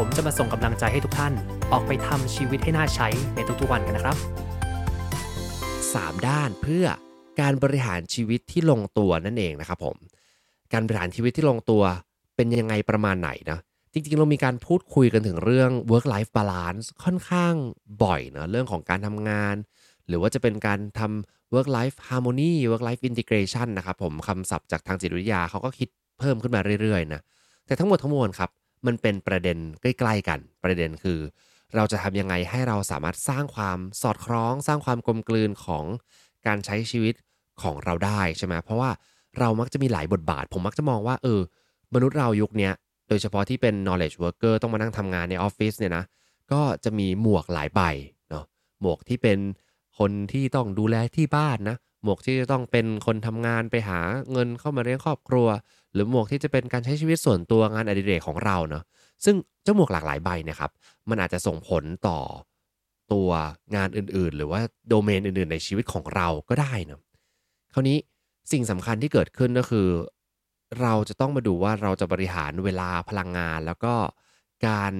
ผมจะมาส่งกำลังใจให้ทุกท่าน ออกไปทำชีวิตให้น่าใช้ในทุกๆวันกันนะครับ 3 ด้านเพื่อการบริหารชีวิตที่ลงตัวนั่นเองนะครับผม การบริหารชีวิตที่ลงตัวเป็นยังไงประมาณไหนนะ จริงๆ เรามีการพูดคุยกันถึงเรื่อง work life balance ค่อนข้างบ่อยนะเรื่องของการทำงาน หรือว่าจะเป็นการทำ work life harmony work life integration นะครับผมคำศัพท์จากทางจิตวิทยาเขาก็คิดเพิ่มขึ้นมาเรื่อยๆนะ แต่ทั้งหมดทั้งมวลครับ มันเป็นประเด็นใกล้ๆกัน ประเด็นคือ เราจะทำยังไงให้เราสามารถสร้างความสอดคล้อง สร้างความกลมกลืนของการใช้ชีวิตของเราได้ใช่ไหมเพราะว่าเรามักจะมีหลายบทบาท ผมมักจะมองว่าเออ มนุษย์เรายุคนี้โดยเฉพาะที่เป็น knowledge worker ต้องมานั่งทำงานในออฟฟิศเนี่ยนะ ก็จะมีหมวกหลายใบเนาะ หมวกที่เป็นคนที่ต้องดูแลที่บ้านนะ หมวกที่จะต้องเป็นคนทำงานไปหาเงินเข้ามาเลี้ยงครอบครัว หรือหมวกที่จะเป็นการใช้ชีวิตส่วนตัวงานอดิเรกของเราเนาะซึ่งเจ้าหมวกหลากหลายใบเนะครับ มันอาจจะส่งผลต่อตัวงานอื่นๆ หรือว่าโดเมนอื่นๆ ในชีวิตของเราก็ได้เนาะคราวนี้สิ่งสำคัญที่เกิดขึ้นก็คือ เราจะต้องมาดูว่าเราจะบริหารเวลาพลังงาน แล้วก็การ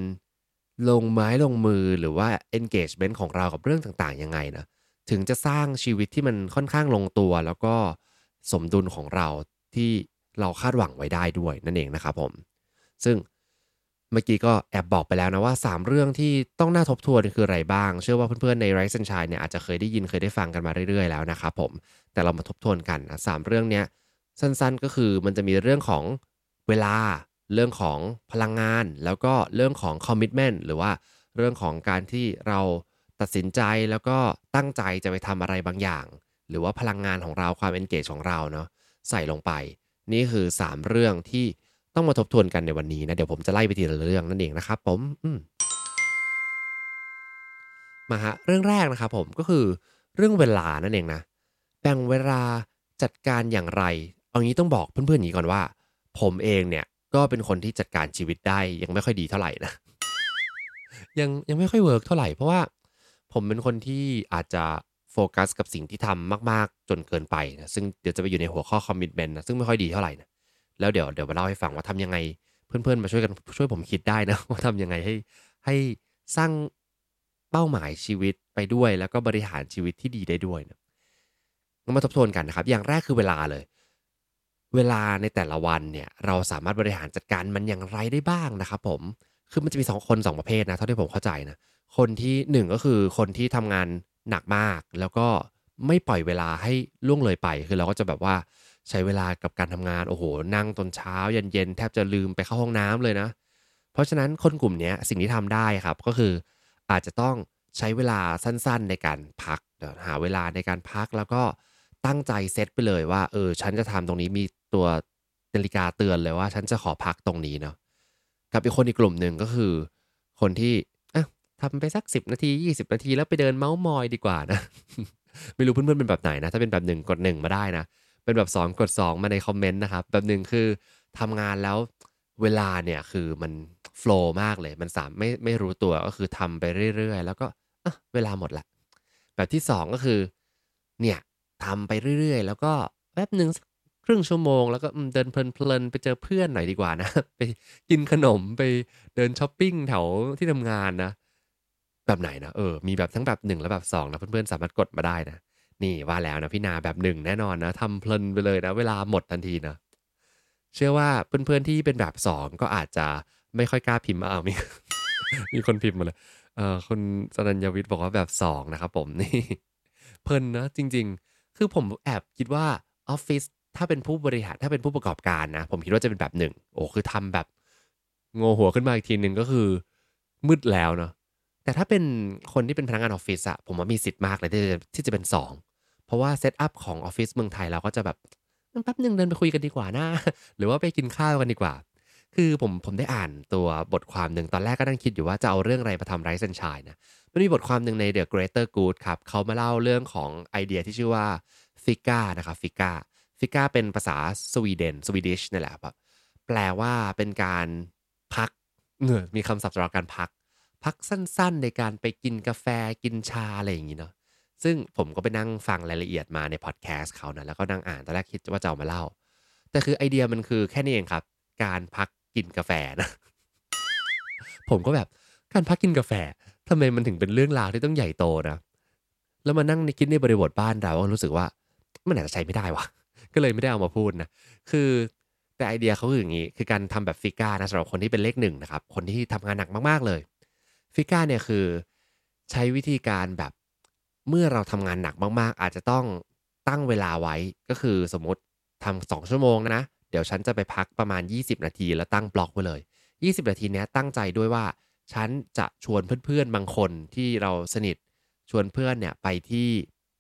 ลงไม้ลงมือหรือว่า engagement ของเรากับเรื่องต่างๆยังไงนะถึงจะสร้างชีวิตที่มันค่อนข้างลงตัว แล้วก็สมดุลของเราที่ เราคาดหวังไว้ได้ด้วยนั่นเองนะครับผม ซึ่งเมื่อกี้ก็แอบบอกไปแล้วนะว่า 3 เรื่องที่ต้องน่าทบทวนคืออะไรบ้าง เชื่อว่าเพื่อนๆใน r i ซ์ and Shine เนี่ยอาจจะเคยได้ยินเคยได้ฟังกันมาเรื่อยๆแล้วนะครับผม แต่เรามาทบทวนกันนะสามเรื่องเนี้ยสั้นๆก็คือมันจะมีเรื่องของเวลา เรื่องของพลังงาน แล้วก็เรื่องของ commitment หรือว่าเรื่องของการที่เราตัดสินใจแล้วก็ตั้งใจจะไปทำอะไรบางอย่าง หรือว่าพลังงานของเราความ engage ของเราเนาะใส่ลงไป นี่คือ 3 เรื่องที่ต้องมาทบทวนกันในวันนี้นะ เดี๋ยวผมจะไล่ไปทีละเรื่องนั่นเองนะครับผมมาฮะเรื่องแรกนะครับผมก็คือเรื่องเวลานั่นเองนะแบ่งเวลาจัดการอย่างไร เอางี้ต้องบอกเพื่อนๆอย่างนี้ก่อนว่า ผมเองเนี่ยก็เป็นคนที่จัดการชีวิตได้ยังไม่ค่อยดีเท่าไหร่นะยังยังไม่ค่อย work เท่าไหร่เพราะว่าผมเป็นคนที่อาจจะ โฟกัสกับสิ่งที่ทำมากๆ จนเกินไปนะซึ่งเดี๋ยวจะไปอยู่ในหัวข้อ commitment นะซึ่งไม่ค่อยดีเท่าไหร่นะแล้วเดี๋ยวเดี๋ยวมาเล่าให้ฟังว่าทำยังไง เพื่อนๆมาช่วยกันช่วยผมคิดได้นะว่าทำยังไงให้ให้สร้างเป้าหมายชีวิตไปด้วย แล้วก็บริหารชีวิตที่ดีได้ด้วยนะมาทบทวนกันนะครับ อย่างแรกคือเวลาเลย เวลาในแต่ละวันเนี่ยเราสามารถบริหารจัดการมันอย่างไรได้บ้างนะครับผมคือมันจะมีสองคนสองประเภทนะเท่าที่ผมเข้าใจนะคนที่หนึ่งก็คือคนที่ทำงาน หนักมาก แล้วก็ไม่ปล่อยเวลาให้ล่วงเลยไป คือเราก็จะแบบว่าใช้เวลากับการทำงาน โอ้โห นั่งตอนเช้าเย็นๆ แทบจะลืมไปเข้าห้องน้ำเลยนะ เพราะฉะนั้นคนกลุ่มนี้สิ่งที่ทำได้ครับก็คืออาจจะต้องใช้เวลาสั้นๆในการพัก หาเวลาในการพักแล้วก็ตั้งใจเซตไปเลยว่าเออฉันจะทำตรงนี้มีตัวนาฬิกาเตือนเลยว่า ฉันจะขอพักตรงนี้เนาะกับอีกคนอีกกลุ่มหนึ่งก็คือ คนที่ ทำไปสักสิบนาที 20 นาที แล้วไปเดินเมาส์มอยดีกว่านะ ไม่รู้เพื่อนๆเป็นแบบไหนนะ ถ้าเป็นแบบหนึ่งกดหนึ่งมาได้นะ เป็นแบบสองกดสองมาในคอมเมนต์นะครับ แบบหนึ่งคือทำงานแล้วเวลาเนี่ยคือมันโฟล์มากเลย มันสามไม่ไม่รู้ตัวก็คือทำไปเรื่อยๆ แล้วก็อะเวลาหมดละ แบบที่สองก็คือ เนี่ยทำไปเรื่อยๆ แล้วก็แป๊บหนึ่งครึ่งชั่วโมงแล้วก็เดินเพลินๆไปเจอเพื่อนหน่อยดีกว่านะ ไปกินขนมไปเดินช้อปปิ้งแถวที่ทำงานนะ แบบไหนนะเออมีแบบทั้งแบบหนึ่งและแบบสองนะเพื่อนๆสามารถกดมาได้นะนี่ว่าแล้วนะพี่นาแบบหนึ่งแน่นอนนะทำเพลินไปเลยนะ เวลาหมดทันทีนะเชื่อว่าเพื่อนๆที่เป็นแบบสองก็อาจจะไม่ค่อยกล้าพิมพ์มาอ่ามีมีคนพิมพ์มาเลยเออคุณสนัญญวิทย์บอกว่าแบบสองนะครับผมนี่เพลินนะจริง ๆ คือผมแอบคิดว่าออฟฟิศถ้าเป็นผู้บริหารถ้าเป็นผู้ประกอบการนะ ผมคิดว่าจะเป็นแบบหนึ่งโอ้คือทำแบบเงยหัวขึ้นมาอีกทีหนึ่งก็คือมืดแล้วเนาะ แต่ถ้าเป็นคนที่เป็นพนักงานออฟฟิศอะผมว่ามีสิทธิ์มากเลยที่จะที่จะเป็น 2 เพราะว่า set up ของออฟฟิศเมืองไทยเราก็จะแบบแป๊บนึงเดินไปคุยกันดีกว่านะหรือว่าไปกินข้าวกันดีกว่า คือผมผมได้อ่านตัวบทความหนึ่งตอนแรกก็นั่งคิดอยู่ว่าจะเอาเรื่องอะไรมาทำ Rise and Shine นะมันมีบทความหนึ่งใน The Greater Good ครับเขามาเล่าเรื่องของไอเดียที่ชื่อว่า fika นะครับ fika fika เป็นภาษาสวีเดน Swedish นี่แหละครับแปลว่าเป็นการพักเออมีคำศัพท์สำหรับการพัก พักสั้นๆ ในการไปกินกาแฟกินชาอะไรอย่างนี้เนาะซึ่งผมก็ไปนั่งฟังรายละเอียดมาในพอดแคสต์เขานะแล้วก็นั่งอ่านตอนแรกคิดว่าจะเอามาเล่า แต่คือไอเดียมันคือแค่นี้เองครับ การพักกินกาแฟนะผมก็แบบการพักกินกาแฟทำไมมันถึงเป็นเรื่องราวที่ต้องใหญ่โตนะแล้วมานั่งคิดในบริบทบ้านเราก็รู้สึกว่ามันอาจจะใช้ไม่ได้วะก็เลยไม่ได้เอามาพูดนะคือแต่ไอเดียเขาคืออย่างนี้ คือการทำแบบฟิก้านะสำหรับคนที่เป็นเลขหนึ่งนะครับ คนที่ทำงานหนักมากๆเลย ฟิก้าเนี่ยคือใช้วิธีการแบบเมื่อเราทำงานหนักมากๆ อาจจะต้องตั้งเวลาไว้ก็คือสมมติทำสองชั่วโมงนะ เดี๋ยวฉันจะไปพักประมาณ 20 นาทีแล้วตั้งบล็อกไว้เลย 20 นาทีเนี้ยตั้งใจด้วยว่า ฉันจะชวนเพื่อนๆบางคนที่เราสนิทชวนเพื่อนเนี่ยไปที่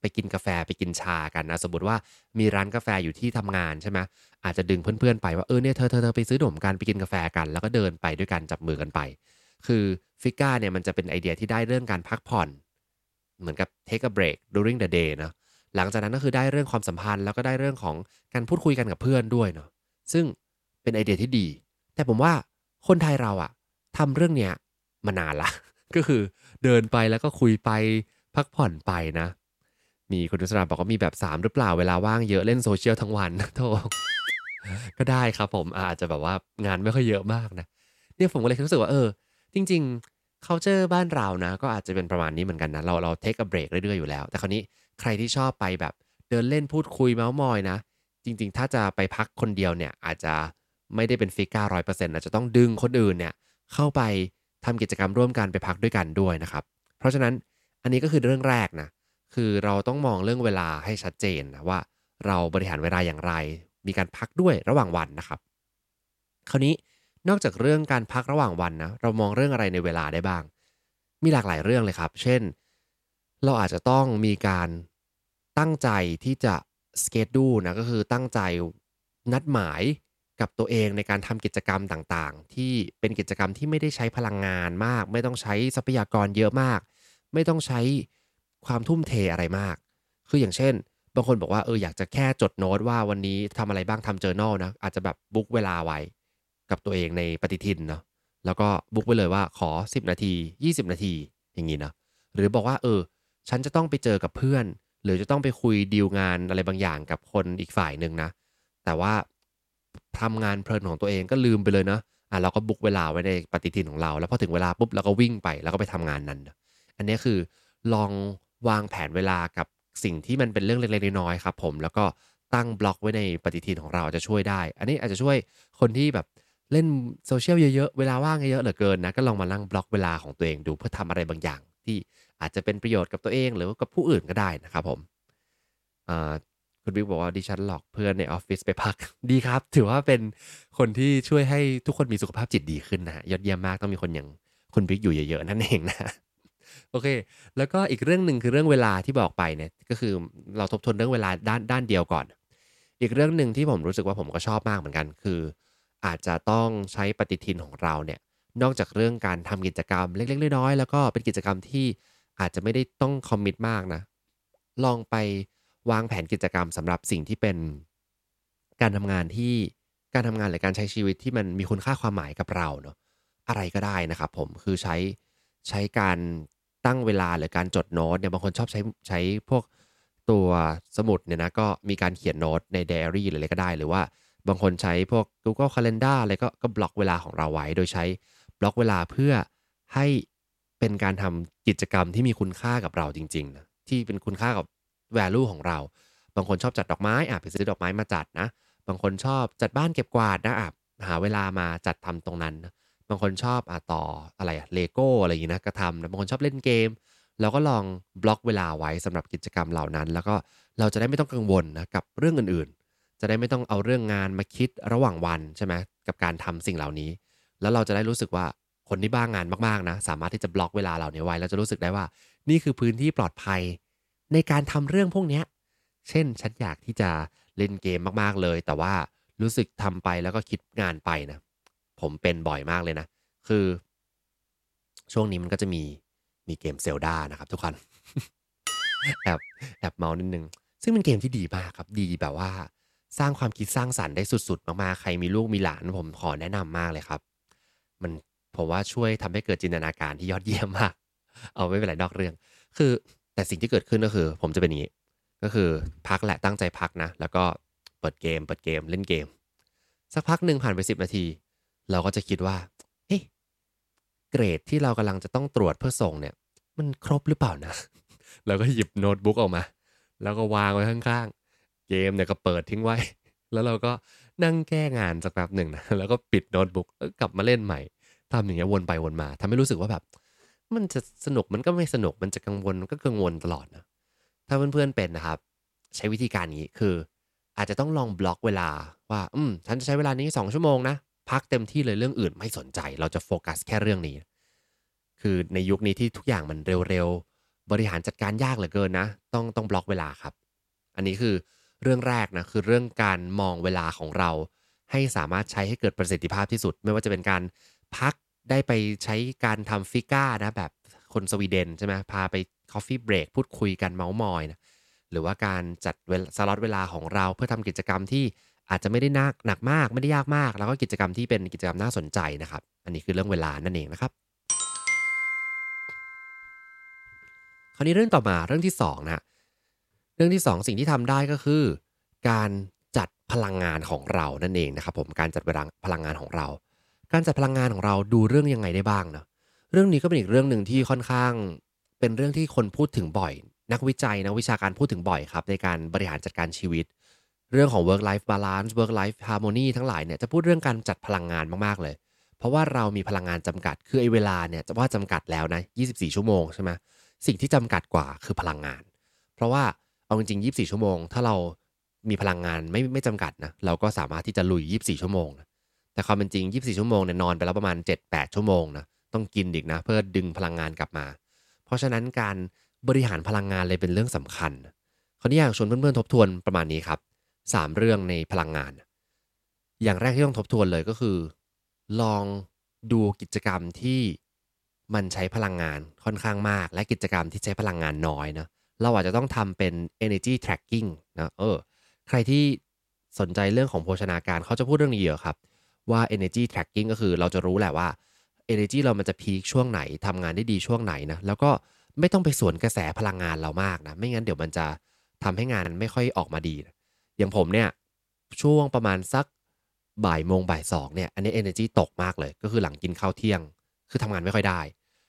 ไปกินกาแฟไปกินชากันนะสมมติว่ามีร้านกาแฟอยู่ที่ทำงานใช่ไหมอาจจะดึงเพื่อนๆไปว่าเออเนี่ยเธอเธอเธอไปซื้อขนมกันไปกินกาแฟกัน แล้วก็เดินไปด้วยกันจับมือกันไป คือ fika เนี่ยมันจะเป็นไอเดียที่ได้เรื่องการพักผ่อน เหมือนกับ take a break during the day นะหลังจากนั้นก็คือได้เรื่องความสัมพันธ์ แล้วก็ได้เรื่องของการพูดคุยกันกับเพื่อนด้วยเนาะซึ่งเป็นไอเดียที่ดี แต่ผมว่าคนไทยเราอะทำเรื่องเนี้ยมานานละก็คือเดินไปแล้วก็คุยไปพักผ่อนไปนะ มีคุณดุษราบอกว่ามีแบบ 3 หรือเปล่าเวลาว่างเยอะเล่นโซเชียลทั้งวันโทก็ได้ครับผมอาจจะแบบว่างานไม่ค่อยเยอะมากนะเนี่ยผมก็เลยรู้สึกว่าเออ จริง ๆ c u เจอร์บ้านเรานะ ก็อาจจะเป็นประมาณนี้เหมือนกันนะ เราเราเทคกับเบรกเรื่อยๆอยู่แล้ว แต่คราวนี้ใครที่ชอบไปแบบเดินเล่นพูดคุยเมาส์มอยนะ จริง ๆ ถ้าจะไปพักคนเดียวเนี่ยอาจจะไม่ได้เป็นฟิกก้าร้อยเปอร์เซ็นต์อาจจะต้องดึงคนอื่นเนี่ยเข้าไปทำกิจกรรมร่วมกันไปพักด้วยกันด้วยนะครับ เพราะฉะนั้นอันนี้ก็คือเรื่องแรกนะ คือเราต้องมองเรื่องเวลาให้ชัดเจนนะว่าเราบริหารเวลาอย่างไร มีการพักด้วยระหว่างวันนะครับ คราวนี้ นอกจากเรื่องการพักระหว่างวันนะเรามองเรื่องอะไรในเวลาได้บ้าง มีหลากหลายเรื่องเลยครับ เช่น เราอาจจะต้องมีการตั้งใจที่จะสเกจดูนะก็คือตั้งใจนัดหมายกับตัวเองในการทำกิจกรรมต่างๆ ที่เป็นกิจกรรมที่ไม่ได้ใช้พลังงานมาก ไม่ต้องใช้ทรัพยากรเยอะมาก ไม่ต้องใช้ความทุ่มเทอะไรมาก คืออย่างเช่น บางคนบอกว่าเอออยากจะแค่จดโน้ตว่าวันนี้ทำอะไรบ้างทำเจอ journal นะอาจจะแบบบุ๊กเวลาไว้ กับตัวเองในปฏิทินเนาะแล้วก็บุ๊กไว้เลยว่าขอ 10 นาที 20 นาทีอย่างนี้นะหรือบอกว่าเออ ฉันจะต้องไปเจอกับเพื่อน หรือจะต้องไปคุยดีลงานอะไรบางอย่างกับคนอีกฝ่ายหนึ่งนะ แต่ว่าทำงานเพลินของตัวเองก็ลืมไปเลยนะอะเราก็บุ๊กเวลาไว้ในปฏิทินของเรา แล้วพอถึงเวลาปุ๊บเราก็วิ่งไปแล้วก็ไปทำงานนั้น อันนี้คือลองวางแผนเวลากับสิ่งที่มันเป็นเรื่องเล็กๆน้อยๆครับผมแล้วก็ตั้งบล็อกไว้ในปฏิทินของเราจะช่วยได้ อันนี้อาจจะช่วยคนที่แบบ เล่นโซเชียลเยอะๆ เวลาว่างเยอะเหลือเกินนะ ก็ลองมาตั้งบล็อกเวลาของตัวเองดูเพื่อทำอะไรบางอย่าง ที่อาจจะเป็นประโยชน์กับตัวเองหรือกับผู้อื่นก็ได้นะครับผมคุณบิ๊กบอกว่าดิฉันหลอกเพื่อนในออฟฟิศไปพักดีครับ ถือว่าเป็นคนที่ช่วยให้ทุกคนมีสุขภาพจิตดีขึ้นนะยอดเยี่ยมมากต้องมีคนอย่างคุณบิ๊กอยู่เยอะๆนั่นเองนะโอเค แล้วก็อีกเรื่องหนึ่งคือเรื่องเวลาที่บอกไปเนี่ยก็คือเราทบทวนเรื่องเวลาด้านด้านเดียวก่อน อีกเรื่องหนึ่งที่ผมรู้สึกว่าผมก็ชอบมากเหมือนกัน คือ อาจจะต้องใช้ปฏิทินของเราเนี่ยนอกจากเรื่องการทำกิจกรรมเล็กๆน้อยๆแล้วก็เป็นกิจกรรมที่อาจจะไม่ได้ต้องคอมมิตมากนะ ลองไปวางแผนกิจกรรมสำหรับสิ่งที่เป็นการทำงานที่การทำงานหรือการใช้ชีวิตที่มันมีคุณค่าความหมายกับเราเนาะอะไรก็ได้นะครับผมคือใช้ใช้การตั้งเวลาหรือการจดโน้ตเนี่ยบางคนชอบใช้ใช้พวกตัวสมุดเนี่ยนะก็มีการเขียนโน้ตในไดอารี่หรืออะไรก็ได้ หรือว่า บางคนใช้พวก Google Calendar อะไรก็ก็บล็อกเวลาของเราไว้ โดยใช้บล็อกเวลาเพื่อให้เป็นการทำกิจกรรมที่มีคุณค่ากับเราจริงๆนะที่เป็นคุณค่ากับ value ของเรา บางคนชอบจัดดอกไม้อะไปซื้อดอกไม้มาจัดนะ บางคนชอบจัดบ้านเก็บกวาดนะอะหาเวลามาจัดทำตรงนั้น บางคนชอบอะต่ออะไรอะเลโก้อะไรอย่างนี้นะก็ทำนะบางคนชอบเล่นเกม เราก็ลองบล็อกเวลาไว้สำหรับกิจกรรมเหล่านั้น แล้วก็เราจะได้ไม่ต้องกังวลนะกับเรื่องอื่นๆ จะได้ไม่ต้องเอาเรื่องงานมาคิดระหว่างวันใช่ไหมกับการทำสิ่งเหล่านี้ แล้วเราจะได้รู้สึกว่าคนที่บ้างานมากๆนะ สามารถที่จะบล็อกเวลาเหล่านี้ไว้แล้วจะรู้สึกได้ว่า นี่คือพื้นที่ปลอดภัย ในการทำเรื่องพวกนี้เช่นฉันอยากที่จะเล่นเกมมากๆเลย แต่ว่ารู้สึกทำไปแล้วก็คิดงานไปนะผมเป็นบ่อยมากเลยนะ คือ ช่วงนี้มันก็จะมีมีเกมเซลดานะครับ ทุกคนแอบแอบเมานิดนึง ซึ่งเป็นเกมที่ดีมากครับ ดีแบบว่า สร้างความคิดสร้างสรรค์ได้สุด ๆ มากๆ ใครมีลูกมีหลานผมขอแนะนำมากเลยครับ มันผมว่าช่วยทำให้เกิดจินตนาการที่ยอดเยี่ยมมาก เอาไม่เป็นไรนอกเรื่อง คือแต่สิ่งที่เกิดขึ้นก็คือ ผมจะเป็นอย่างนี้ ก็คือพักแหละตั้งใจพักนะ แล้วก็เปิดเกม เปิดเกมเล่นเกม สักพักหนึ่งผ่านไปสิบนาที เราก็จะคิดว่าเฮ้ยเกรดที่เรากำลังจะต้องตรวจเพื่อส่งเนี่ย มันครบหรือเปล่านะเราก็หยิบโน้ตบุ๊กออกมา แล้วก็วางไว้ข้างๆ เกมเนี่ยก็เปิดทิ้งไว้ แล้วเราก็นั่งแก้งานสักแป๊บหนึ่งนะแล้วก็ปิดโน้ตบุ๊กกลับมาเล่นใหม่ทำอย่างเงี้ยวนไปวนมาทำให้รู้สึกว่าแบบ มันจะสนุกมันก็ไม่สนุกมันจะกังวลก็กังวลตลอดนะถ้าเพื่อนๆเป็นนะครับ ใช้วิธีการนี้คือ อาจจะต้องลองบล็อกเวลาว่า อืมฉันจะใช้เวลานี้สองชั่วโมงนะพักเต็มที่เลยเรื่องอื่นไม่สนใจ เราจะโฟกัสแค่เรื่องนี้ คือในยุคนี้ที่ทุกอย่างมันเร็วๆบริหารจัดการยากเหลือเกินนะ ต้องต้องบล็อกเวลาครับ อันนี้คือ เรื่องแรกนะคือเรื่องการมองเวลาของเรา ให้สามารถใช้ให้เกิดประสิทธิภาพที่สุด ไม่ว่าจะเป็นการพักได้ไปใช้การทำ fika นะแบบคนสวีเดนใช่ไหมพาไป coffee break พูดคุยกันเม้าท์มอยนะหรือว่าการจัดเวลสล็อตเวลาของเราเพื่อทำกิจกรรมที่อาจจะไม่ได้หนักหนักมากไม่ได้ยากมาก แล้วก็กิจกรรมที่เป็นกิจกรรมน่าสนใจนะครับ อันนี้คือเรื่องเวลานั่นเองนะครับ คราวนี้เรื่องต่อมาเรื่องที่2นะ เรื่องที่ 2สิ่งที่ทำได้ก็คือ การจัดพลังงานของเรานั่นเองนะครับผมการจัดเวลาพลังงานของเรา การจัดพลังงานของเราดูเรื่องยังไงได้บ้างเนาะเรื่องนี้ก็เป็นอีกเรื่องหนึ่งที่ค่อนข้าง เป็นเรื่องที่คนพูดถึงบ่อย นักวิจัยนักวิชาการพูดถึงบ่อยครับ ในการบริหารจัดการชีวิต เรื่องของ work life balance work life harmony ทั้งหลายเนี่ยจะพูดเรื่องการจัดพลังงานมากๆเลย เพราะว่าเรามีพลังงานจำกัด คือไอ้เวลาเนี่ยจะว่าจำกัดแล้วนะ 24 ชั่วโมงใช่ไหมสิ่งที่จำกัดกว่าคือพลังงาน เพราะว่า เอาจริงๆ 24 ชั่วโมง ถ้าเรามีพลังงานไม่ไม่จำกัดนะ เราก็สามารถที่จะลุย 24 ชั่วโมงนะแต่ความเป็นจริง 24 ชั่วโมงเนี่ยนอนไปแล้วประมาณ 7-8 ชั่วโมงนะ ต้องกินอีกนะ เพื่อดึงพลังงานกลับมา เพราะฉะนั้นการบริหารพลังงานเลยเป็นเรื่องสำคัญ คราวนี้อยากชวนเพื่อนๆทบทวนประมาณนี้ครับ 3 เรื่องในพลังงาน อย่างแรกที่ต้องทบทวนเลยก็คือ ลองดูกิจกรรมที่มันใช้พลังงานค่อนข้างมาก และกิจกรรมที่ใช้พลังงานน้อยนะ เราอาจจะต้องทำเป็น energy tracking นะเออใครที่สนใจเรื่องของโภชนาการเขาจะพูดเรื่องนี้เยอะครับ ว่า energy tracking ก็คือเราจะรู้แหละว่า energy เรามันจะพีคช่วงไหนทำงานได้ดีช่วงไหนนะแล้วก็ไม่ต้องไปสวนกระแสพลังงานเรามากนะ ไม่งั้นเดี๋ยวมันจะทำให้งานไม่ค่อยออกมาดีนะอย่างผมเนี่ยช่วงประมาณสักบ่ายโมงบ่ายสองเนี่ยอันนี้ energy ตกมากเลยก็คือหลังกินข้าวเที่ยง คือทำงานไม่ค่อยได้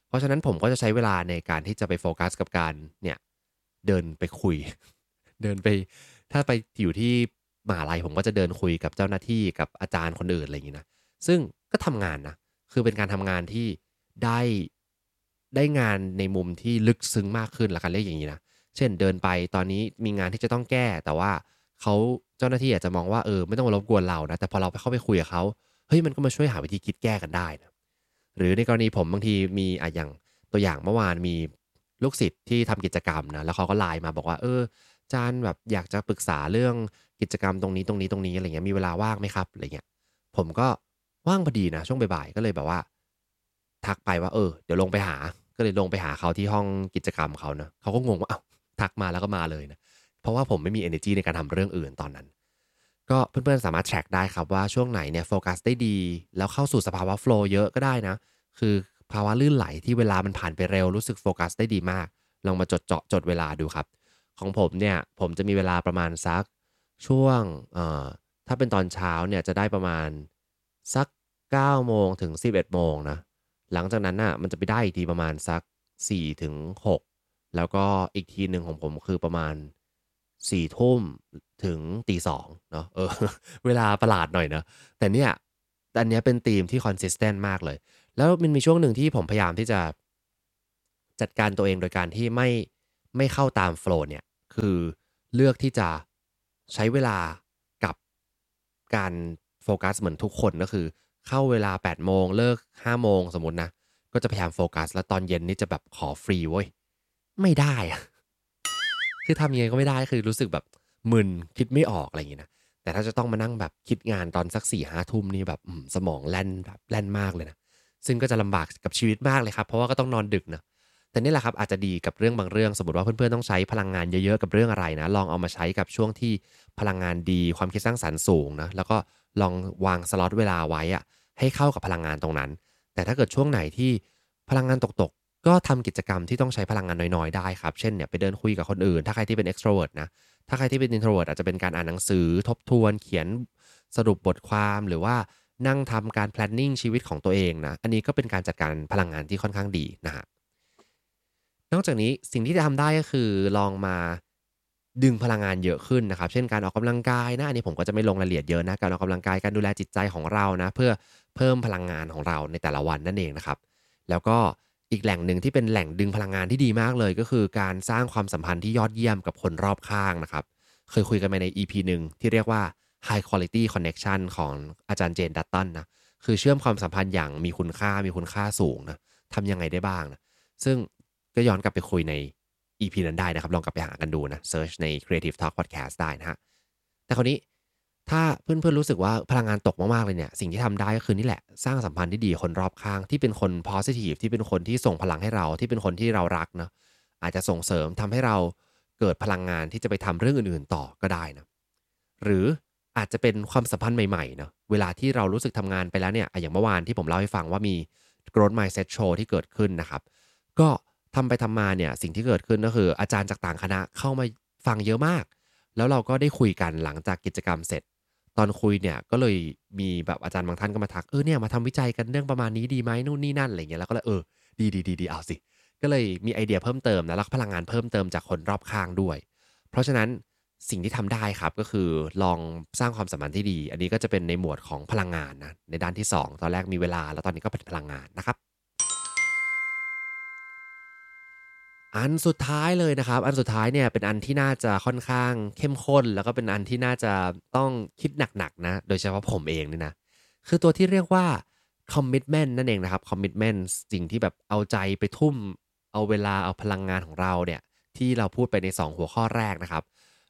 เพราะฉะนั้นผมก็จะใช้เวลาในการที่จะไปโฟกัสกับการเนี่ย เดินไปคุย เดินไป ถ้าไปอยู่ที่มหาลัยผมก็จะเดินคุยกับเจ้าหน้าที่กับอาจารย์คนอื่นอะไรอย่างนี้นะซึ่งก็ทำงานนะคือเป็นการทำงานที่ได้ได้งานในมุมที่ลึกซึ้งมากขึ้นละกันเรียกอย่างนี้นะเช่นเดินไปตอนนี้มีงานที่จะต้องแก้ แต่ว่าเขาเจ้าหน้าที่อาจจะมองว่าเออไม่ต้องมารบกวนเรานะแต่พอเราไปเข้าไปคุยกับเขาเฮ้ยมันก็มาช่วยหาวิธีคิดแก้กันได้นะหรือในกรณีผมบางทีมีอะอย่างตัวอย่างเมื่อวานมี ลูกศิษย์ที่ทำกิจกรรมนะแล้วเขาก็ไลน์มาบอกว่า เออจารย์แบบอยากจะปรึกษาเรื่องกิจกรรมตรงนี้ตรงนี้ตรงนี้อะไรเงี้ยมีเวลาว่างไหมครับอะไรเงี้ยผมก็ว่างพอดีนะช่วงบ่ายๆก็เลยแบบว่า ทักไปว่าเออเดี๋ยวลงไปหาก็เลยลงไปหาเขาที่ห้องกิจกรรมเขานะเขาก็งงว่าเอ้าทักมาแล้วก็มาเลยนะเพราะว่าผมไม่มี energy ในการทำเรื่องอื่นตอนนั้น ก็เพื่อนๆสามารถ track ได้ครับว่าช่วงไหนเนี่ยโฟกัสได้ดี แล้วเข้าสู่สภาวะ flow เยอะก็ได้นะ คือ ภาวะลื่นไหลที่เวลามันผ่านไปเร็วรู้สึกโฟกัสได้ดีมาก ลองมาจดเจาะจดเวลาดูครับ ของผมเนี่ยผมจะมีเวลาประมาณสักช่วงถ้าเป็นตอนเช้าเนี่ยจะได้ประมาณสัก9โมงถึง 11โมงนะหลังจากนั้นน่ะมันจะไปได้อีกทีประมาณสัก4ถึง6แล้วก็อีกทีหนึ่งของผมคือประมาณ4ทุ่มถึงตีสองเนาะเออ เวลาประหลาดหน่อยนะแต่เนี่ยอันเนี้ยเป็นธีมที่คอนสิสเทนต์มากเลย แล้วมันมีช่วงหนึ่งที่ผมพยายามที่จะจัดการตัวเองโดยการที่ไม่ไม่เข้าตามโฟล์เนี่ย คือเลือกที่จะใช้เวลากับการโฟกัสเหมือนทุกคนก็คือ เข้าเวลา 8 โมงเลิก 5 โมงสมมตินะ ก็จะพยายามโฟกัส แล้วตอนเย็นนี่จะแบบขอฟรีเว้ย ไม่ได้อะคือทำยังไงก็ไม่ได้คือรู้สึกแบบมึนคิดไม่ออกอะไรอย่างงี้นะแต่ถ้าจะต้องมานั่งแบบคิดงานตอนสัก4ี่ห้าทุ่มนี่แบบสมองแล่นแบบแล่นมากเลยนะ ซึ่งก็จะลำบากกับชีวิตมากเลยครับ เพราะว่าก็ต้องนอนดึกนะแต่นี่แหละครับอาจจะดีกับเรื่องบางเรื่อง สมมติว่าเพื่อนๆต้องใช้พลังงานเยอะๆกับเรื่องอะไรนะ ลองเอามาใช้กับช่วงที่พลังงานดี ความคิดสร้างสรรค์สูงนะแล้วก็ลองวางสล็อตเวลาไว้อะให้เข้ากับพลังงานตรงนั้น แต่ถ้าเกิดช่วงไหนที่พลังงานตกๆ ก็ทำกิจกรรมที่ต้องใช้พลังงานน้อยๆ ได้ครับ เช่นเนี่ยไปเดินคุยกับคนอื่น ถ้าใครที่เป็น extrovert นะ ถ้าใครที่เป็น introvert อาจจะเป็นการอ่านหนังสือ ทบทวน เขียนสรุปบทความหรือว่า นั่งทำการ planning ชีวิตของตัวเองนะ อันนี้ก็เป็นการจัดการพลังงานที่ค่อนข้างดีนะฮะ นอกจากนี้สิ่งที่จะทำได้ก็คือลองมาดึงพลังงานเยอะขึ้นนะครับ เช่นการออกกำลังกายนะ อันนี้ผมก็จะไม่ลงรายละเอียดเยอะนะ การออกกำลังกายการดูแลจิตใจของเรานะ เพื่อเพิ่มพลังงานของเราในแต่ละวันนั่นเองนะครับ แล้วก็อีกแหล่งหนึ่งที่เป็นแหล่งดึงพลังงานที่ดีมากเลย ก็คือการสร้างความสัมพันธ์ที่ยอดเยี่ยมกับคนรอบข้างนะครับ เคยคุยกันไปใน EP หนึ่งที่เรียกว่า High Quality Connection ของอาจารย์เจนดัตตันนะคือเชื่อมความสัมพันธ์อย่างมีคุณค่ามีคุณค่าสูงนะทำยังไงได้บ้างนะซึ่งก็ย้อนกลับไปคุยใน EP นั้นได้นะครับ ลองกลับไปหากันดูนะเซิร์ชใน Creative Talk Podcast ได้นะฮะแต่คราวนี้ถ้าเพื่อนๆรู้สึกว่าพลังงานตกมากๆเลยเนี่ย สิ่งที่ทำได้ก็คือนี่แหละ สร้างสัมพันธ์ที่ดีคนรอบข้างที่เป็นคน positive ที่เป็นคนที่ส่งพลังให้เราที่เป็นคนที่เรารักนะอาจจะส่งเสริมทำให้เราเกิดพลังงานที่จะไปทำเรื่องอื่นๆต่อก็ได้นะหรือ อาจจะเป็นความสัมพันธ์ใหม่ๆเนาะเวลาที่เรารู้สึกทำงานไปแล้วเนี่ยอย่างเมื่อวานที่ผมเล่าให้ฟังว่ามี growth mindset show ที่เกิดขึ้นนะครับ ก็ทำไปทำมาเนี่ยสิ่งที่เกิดขึ้นก็คือ อาจารย์จากต่างคณะเข้ามาฟังเยอะมาก แล้วเราก็ได้คุยกันหลังจากกิจกรรมเสร็จ ตอนคุยเนี่ยก็เลยมีแบบอาจารย์บางท่านก็มาทักเออเนี่ยมาทำวิจัยกันเรื่องประมาณนี้ดีไหมนู่นนี่นั่นอะไรเงี้ยแล้วก็เลยเออดีดีดีดีเอาสิก็เลยมีไอเดียเพิ่มเติมนะแล้วพลังงานเพิ่มเติมจากคนรอบข้างด้วย เพราะฉะนั้น สิ่งที่ทำได้ครับก็คือลองสร้างความสัมพันธ์ที่ดี อันนี้ก็จะเป็นในหมวดของพลังงานนะในด้านที่ 2 ตอนแรกมีเวลาแล้วตอนนี้ก็เป็นพลังงานนะครับ อันสุดท้ายเลยนะครับ อันสุดท้ายเนี่ยเป็นอันที่น่าจะค่อนข้างเข้มข้น แล้วก็เป็นอันที่น่าจะต้องคิดหนักๆนะ โดยเฉพาะผมเองนี่นะคือตัวที่เรียกว่า commitment นั่นเองนะครับ commitment สิ่งที่แบบเอาใจไปทุ่ม เอาเวลาเอาพลังงานของเราเนี่ยที่เราพูดไปใน 2 หัวข้อแรกนะครับ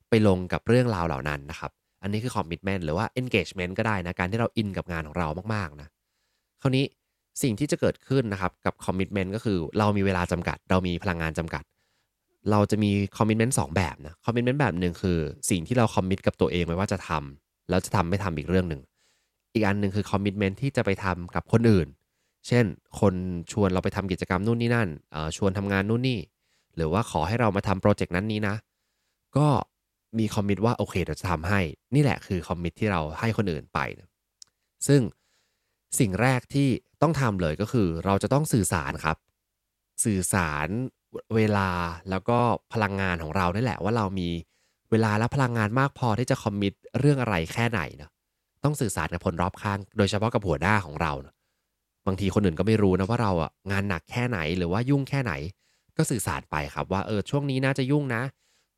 ไปลงกับเรื่องราวเหล่านั้นนะครับ อันนี้คือ commitment หรือว่า engagement ก็ได้นะ การที่เราอินกับงานของเรามากๆนะ คราวนี้สิ่งที่จะเกิดขึ้นนะครับกับ commitment ก็คือเรามีเวลาจำกัด เรามีพลังงานจำกัด เราจะมี commitment 2แบบนะ commitment แบบหนึ่งคือ สิ่งที่เรา commit กับตัวเองไว้ว่าจะทำแล้วจะทำไม่ทำอีกเรื่องหนึ่งอีกอันหนึ่งคือ commitment ที่จะไปทำกับคนอื่น เช่น คนชวนเราไปทำกิจกรรมนู่นนี่นั่นชวนทำงานนู่นนี่ หรือว่าขอให้เรามาทำโปรเจกต์นั้นนี้นะ ก็ มี commit ว่าโอเคเดี๋ยวจะทำให้ นี่แหละคือ commit ที่เราให้คนอื่นไปนะซึ่งสิ่งแรกที่ต้องทำเลยก็คือ เราจะต้องสื่อสารครับ สื่อสารเวลาแล้วก็พลังงานของเรานี่แหละว่าเรามีเวลาและพลังงานมากพอที่จะคอมมิตเรื่องอะไรแค่ไหนนะต้องสื่อสารกับคนรอบข้าง โดยเฉพาะกับหัวหน้าของเรานะบางทีคนอื่นก็ไม่รู้นะว่าเราอะงานหนักแค่ไหนหรือว่ายุ่งแค่ไหน ก็สื่อสารไปครับว่าเออช่วงนี้น่าจะยุ่งนะ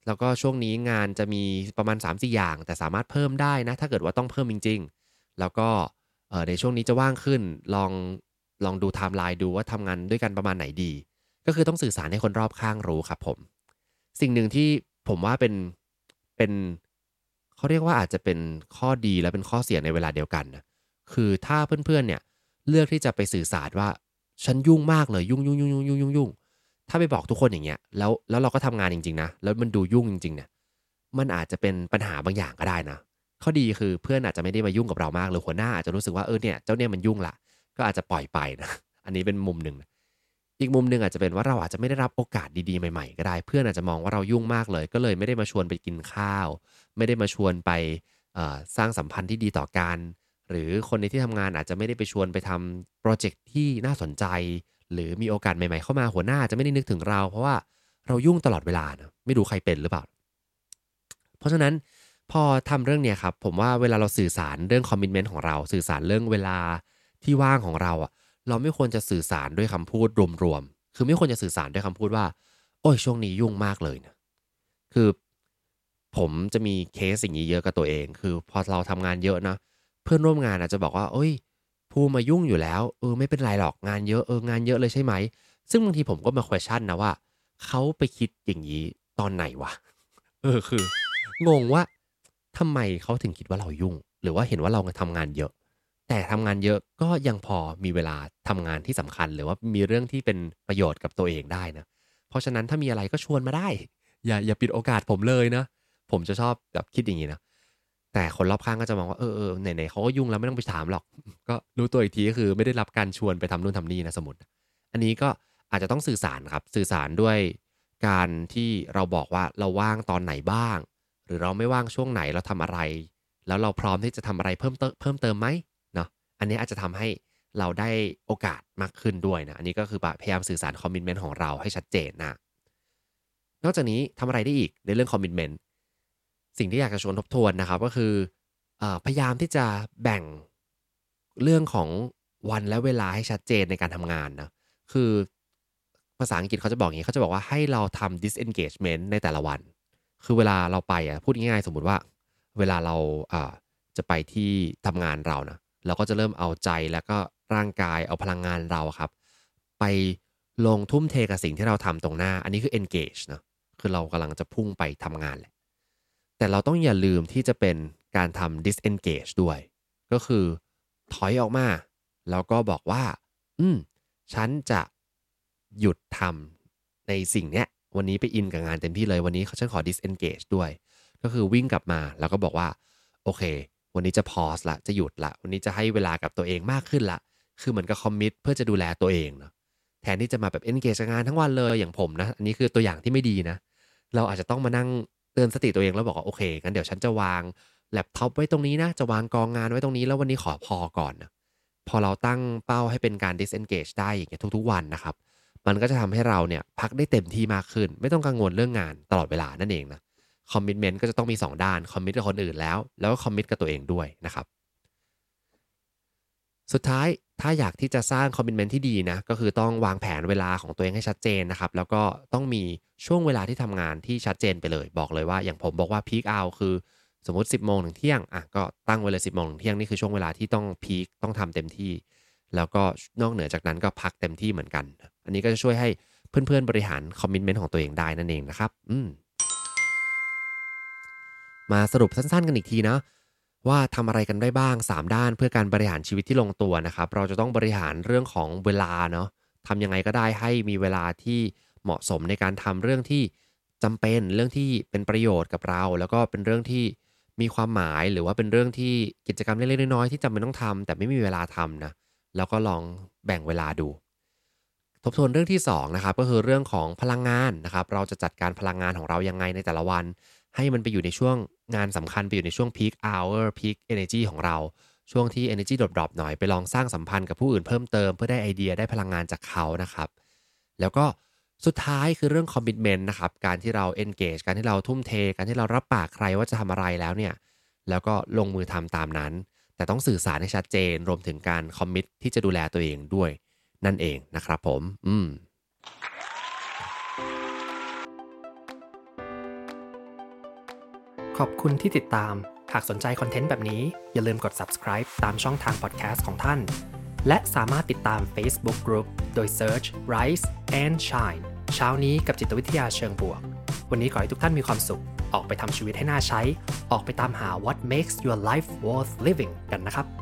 แล้วก็ช่วงนี้งานจะมีประมาณ 3-4 อย่าง แต่สามารถเพิ่มได้นะ ถ้าเกิดว่าต้องเพิ่มจริง ๆ แล้วก็ในช่วงนี้จะว่างขึ้นลองลองดูไทม์ไลน์ดูว่าทำงานด้วยกันประมาณไหนดี ก็คือต้องสื่อสารให้คนรอบข้างรู้ครับผม สิ่งหนึ่งที่ผมว่าเป็นเป็นเขาเรียกว่าอาจจะเป็นข้อดีและเป็นข้อเสียในเวลาเดียวกันนะคือถ้าเพื่อนๆเนี่ยเลือกที่จะไปสื่อสารว่าฉันยุ่งมากเลยยุ่งยุ่งยุ่งยุ่งยุ่งยุ่งยุ่ง ถ้าไปบอกทุกคนอย่างเงี้ยแล้วแล้วเราก็ทำงานจริงๆนะแล้วมันดูยุ่งจริง ๆ เนี่ย มันอาจจะเป็นปัญหาบางอย่างก็ได้นะข้อดีคือเพื่อนอาจจะไม่ได้มายุ่งกับเรามากหรือหัวหน้าอาจจะรู้สึกว่าเออเนี่ยเจ้าเนี่ยมันยุ่งละก็อาจจะปล่อยไปนะอันนี้เป็นมุมหนึ่งอีกมุมหนึ่งอาจจะเป็นว่าเราอาจจะไม่ได้รับโอกาสดีๆใหม่ๆ ก็ได้ เพื่อนอาจจะมองว่าเรายุ่งมากเลย ก็เลยไม่ได้มาชวนไปกินข้าว ไม่ได้มาชวนไปสร้างสัมพันธ์ที่ดีต่อกัน หรือคนในที่ทำงานอาจจะไม่ได้ไปชวนไปทำโปรเจกต์ที่น่าสนใจ หรือมีโอกาสใหม่ๆเข้ามาหัวหน้าจะไม่ได้นึกถึงเรา เพราะว่าเรายุ่งตลอดเวลานะไม่รู้ใครเป็นหรือเปล่า เพราะฉะนั้นพอทำเรื่องเนี้ยครับผมว่าเวลาเราสื่อสารเรื่องคอมมิชเมนต์ของเรา สื่อสารเรื่องเวลาที่ว่างของเราอะเราไม่ควรจะสื่อสารด้วยคำพูดรวมๆคือไม่ควรจะสื่อสารด้วยคำพูดว่า โอ้ยช่วงนี้ยุ่งมากเลยนะคือผมจะมีเคสสิ่งนี้เยอะกับตัวเอง คือพอเราทำงานเยอะนะเพื่อนร่วมงานอาจจะบอกว่าเอ้ย ภูมายุ่งอยู่แล้วเออไม่เป็นไรหรอกงานเยอะเอองานเยอะเลยใช่ไหม ซึ่งบางทีผมก็มา question นะว่าเขาไปคิดอย่างนี้ตอนไหนวะเออคืองงว่าททำไมเขาถึงคิดว่าเรายุ่ง หรือว่าเห็นว่าเราทำงานเยอะ แต่ทำงานเยอะก็ยังพอมีเวลาทำงานที่สำคัญ หรือว่ามีเรื่องที่เป็นประโยชน์กับตัวเองได้นะเพราะฉะนั้นถ้ามีอะไรก็ชวนมาได้ อย่าอย่าปิดโอกาสผมเลยนะผมจะชอบแบบคิดอย่างนี้นะ แต่คนรอบข้างก็จะมองว่าเออเออไหนๆเขาก็ยุ่งแล้วไม่ต้องไปถามหรอก ก็รู้ตัวอีกทีก็คือไม่ได้รับการชวนไปทำนู่นทำนี่นะสมมติ อันนี้ก็อาจจะต้องสื่อสารครับ สื่อสารด้วยการที่เราบอกว่าเราว่างตอนไหนบ้าง หรือเราไม่ว่างช่วงไหนเราทำอะไร แล้วเราพร้อมที่จะทำอะไรเพิ่มเติมเพิ่มเติมไหมเนาะอันนี้อาจจะทำให้เราได้โอกาสมากขึ้นด้วยนะอันนี้ก็คือพยายามสื่อสารคอมมิชเมนต์ของเราให้ชัดเจนนะนอกจากนี้ทำอะไรได้อีกในเรื่องคอมมิชเมนต์ สิ่งที่อยากจะชวนทบทวนนะครับ ก็คืออพยายามที่จะแบ่งเรื่องของวันและเวลาให้ชัดเจนในการทำงานนะคือภาษาอังกฤษเขาจะบอกอย่างนี้เขาจะบอกว่าให้เราทำ disengagement ในแต่ละวัน คือเวลาเราไปอะพูดง่ายๆสมมุติว่า เวลาเราอ่าจะไปที่ทำงานเรานะเราก็จะเริ่มเอาใจแล้วก็ร่างกายเอาพลังงานเราครับ ไปลงทุ่มเทกับสิ่งที่เราทำตรงหน้า อันนี้คือ engage นะคือเรากำลังจะพุ่งไปทำงานแหละ แต่เราต้องอย่าลืมที่จะเป็นการทำ disengage ด้วย ก็คือถอยออกมา แล้วก็บอกว่า อืม ฉันจะหยุดทำในสิ่งเนี้ย วันนี้ไปอินกับงานเต็มที่เลย วันนี้ฉันขอ disengage ด้วย ก็คือวิ่งกลับมาแล้วก็บอกว่า โอเค วันนี้จะ pause ละ จะหยุดละ วันนี้จะให้เวลากับตัวเองมากขึ้นละ คือเหมือนกับ commit เพื่อจะดูแลตัวเองเนาะ แทนที่จะมาแบบ engage กับงานทั้งวันเลยอย่างผมนะ อันนี้คือตัวอย่างที่ไม่ดีนะ เราอาจจะต้องมานั่ง เตือนสติตัวเองแล้วบอกว่าโอเคงั้นเดี๋ยวฉันจะวางแล็ปท็อปไว้ตรงนี้นะ จะวางกองงานไว้ตรงนี้แล้ววันนี้ขอพอก่อนนะพอเราตั้งเป้าให้เป็นการ disengage ได้อย่างเงี้ยทุกๆวันนะครับ มันก็จะทำให้เราเนี่ยพักได้เต็มที่มากขึ้น ไม่ต้องกังวลเรื่องงานตลอดเวลานั่นเองนะ commitment ก็จะต้องมี 2 ด้าน commit กับคนอื่นแล้ว แล้วก็ commit กับตัวเองด้วยนะครับ สุดท้าย ถ้าอยากที่จะสร้าง commitment ที่ดีนะก็คือต้องวางแผนเวลาของตัวเองให้ชัดเจนนะครับแล้วก็ต้องมีช่วงเวลาที่ทำงานที่ชัดเจนไปเลย บอกเลยว่าอย่างผมบอกว่า peak hour คือสมมติ 10 โมงถึงเที่ยงอะก็ตั้งไว้เลย10 โมงถึงเที่ยงนี่คือช่วงเวลาที่ต้อง peak ต้องทำเต็มที่ แล้วก็นอกเหนือจากนั้นก็พักเต็มที่เหมือนกัน อันนี้ก็จะช่วยให้เพื่อนๆบริหาร commitment ของตัวเองได้นั่นเองนะครับ อืมมาสรุปสั้นๆกันอีกทีนะ ว่าทำอะไรกันได้บ้าง 3 ด้านเพื่อการบริหารชีวิตที่ลงตัวนะครับ เราจะต้องบริหารเรื่องของเวลาเนาะทำยังไงก็ได้ให้มีเวลาที่เหมาะสมในการทำเรื่องที่จำเป็นเรื่องที่เป็นประโยชน์กับเรา แล้วก็เป็นเรื่องที่มีความหมายหรือว่าเป็นเรื่องที่กิจกรรมเล็กๆน้อยๆที่จำเป็นต้องทำแต่ไม่มีเวลาทำนะแล้วก็ลองแบ่งเวลาดู ทบทวนเรื่องที่2นะครับก็คือเรื่องของพลังงานนะครับ เราจะจัดการพลังงานของเรายังไงในแต่ละวัน ให้มันไปอยู่ในช่วงงานสำคัญไปอยู่ในช่วง peak hour peak energy ของเรา ช่วงที่ energy drop ๆหน่อยไปลองสร้างสัมพันธ์กับผู้อื่นเพิ่มเติมเพื่อได้ไอเดียได้พลังงานจากเขานะครับ แล้วก็สุดท้ายคือเรื่อง commitment นะครับการที่เรา engage การที่เราทุ่มเท การที่เรารับปากใครว่าจะทำอะไรแล้วเนี่ยแล้วก็ลงมือทำตามนั้น แต่ต้องสื่อสารให้ชัดเจนรวมถึงการ commit ที่จะดูแลตัวเองด้วย นั่นเองนะครับผม อืม ขอบคุณที่ติดตาม หากสนใจคอนเทนต์แบบนี้อย่าลืมกด subscribe ตามช่องทาง podcast ของท่าน และสามารถติดตาม Facebook Group โดย search Rise and Shine เช้านี้กับจิตวิทยาเชิงบวก วันนี้ขอให้ทุกท่านมีความสุข ออกไปทำชีวิตให้น่าใช้ ออกไปตามหา what makes your life worth living กันนะครับ